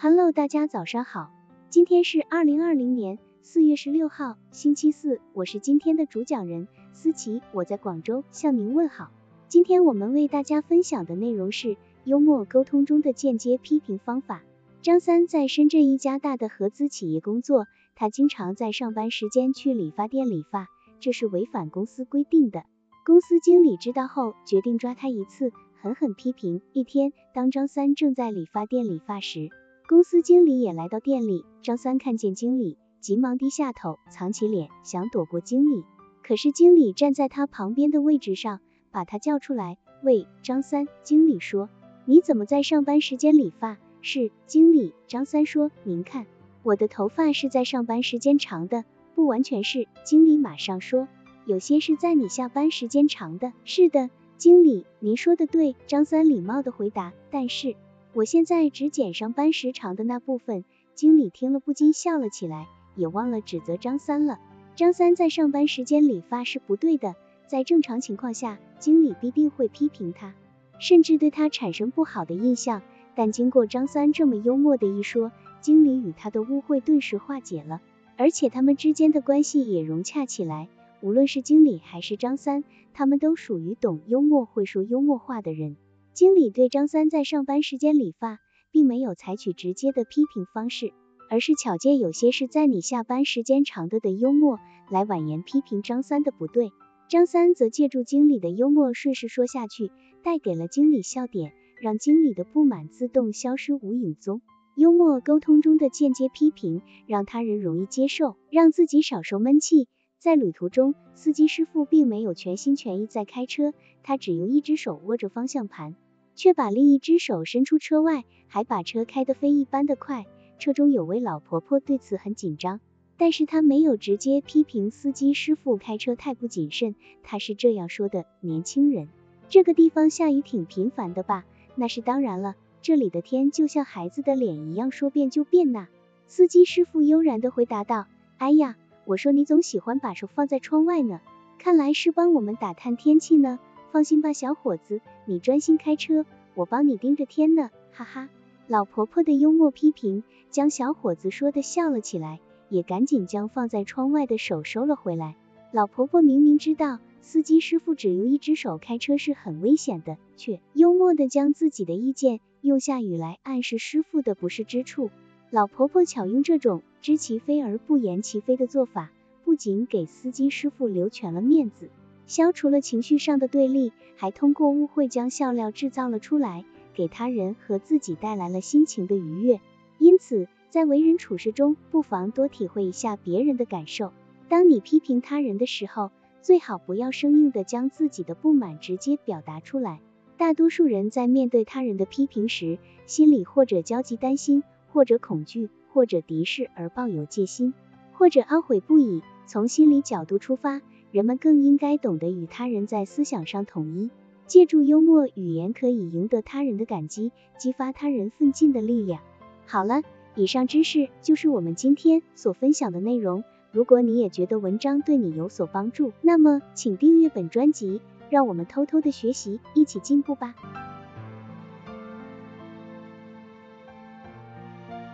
Hello，大家早上好，今天是二零二零年四月十六号，星期四，我是今天的主讲人思琪，我在广州向您问好。今天我们为大家分享的内容是幽默沟通中的间接批评方法。张三在深圳一家大的合资企业工作，他经常在上班时间去理发店理发，这是违反公司规定的。公司经理知道后，决定抓他一次，狠狠批评。一天，当张三正在理发店理发时，公司经理也来到店里。张三看见经理，急忙低下头，藏起脸，想躲过经理。可是经理站在他旁边的位置上，把他叫出来。喂，张三，经理说，你怎么在上班时间理发？是，经理。张三说，您看，我的头发是在上班时间长的，不完全是。经理马上说。有些是在你下班时间长的。是的，经理，您说的对。张三礼貌的回答。但是，我现在只剪上班时长的那部分。经理听了不禁笑了起来，也忘了指责张三了。张三在上班时间理发是不对的，在正常情况下，经理必定会批评他，甚至对他产生不好的印象。但经过张三这么幽默的一说，经理与他的误会顿时化解了，而且他们之间的关系也融洽起来。无论是经理还是张三，他们都属于懂幽默、会说幽默话的人。经理对张三在上班时间理发，并没有采取直接的批评方式，而是巧借有些是在你下班时间长的的幽默，来婉言批评张三的不对。张三则借助经理的幽默顺势说下去，带给了经理笑点，让经理的不满自动消失无影踪。幽默沟通中的间接批评，让他人容易接受，让自己少受闷气。在旅途中，司机师傅并没有全心全意在开车，他只用一只手握着方向盘，却把另一只手伸出车外，还把车开得飞一般的快。车中有位老婆婆对此很紧张，但是她没有直接批评司机师傅开车太不谨慎，她是这样说的：“年轻人，这个地方下雨挺频繁的吧？”“那是当然了，这里的天就像孩子的脸一样，说变就变呐。”司机师傅悠然的回答道：“哎呀。”我说你总喜欢把手放在窗外呢，看来是帮我们打探天气呢。放心吧，小伙子，你专心开车，我帮你盯着天呢，哈哈。老婆婆的幽默批评将小伙子说的笑了起来，也赶紧将放在窗外的手收了回来。老婆婆明明知道司机师傅只用一只手开车是很危险的，却幽默的将自己的意见用下雨来暗示师傅的不是之处。老婆婆巧用这种知其非而不言其非的做法，不仅给司机师傅留全了面子，消除了情绪上的对立，还通过误会将笑料制造了出来，给他人和自己带来了心情的愉悦。因此，在为人处事中，不妨多体会一下别人的感受。当你批评他人的时候，最好不要生硬的将自己的不满直接表达出来。大多数人在面对他人的批评时，心里或者焦急担心。或者恐惧，或者敌视而抱有戒心，或者懊悔不已。从心理角度出发，人们更应该懂得与他人在思想上统一，借助幽默语言可以赢得他人的感激，激发他人奋进的力量。好了，以上知识就是我们今天所分享的内容。如果你也觉得文章对你有所帮助，那么请订阅本专辑，让我们偷偷的学习，一起进步吧。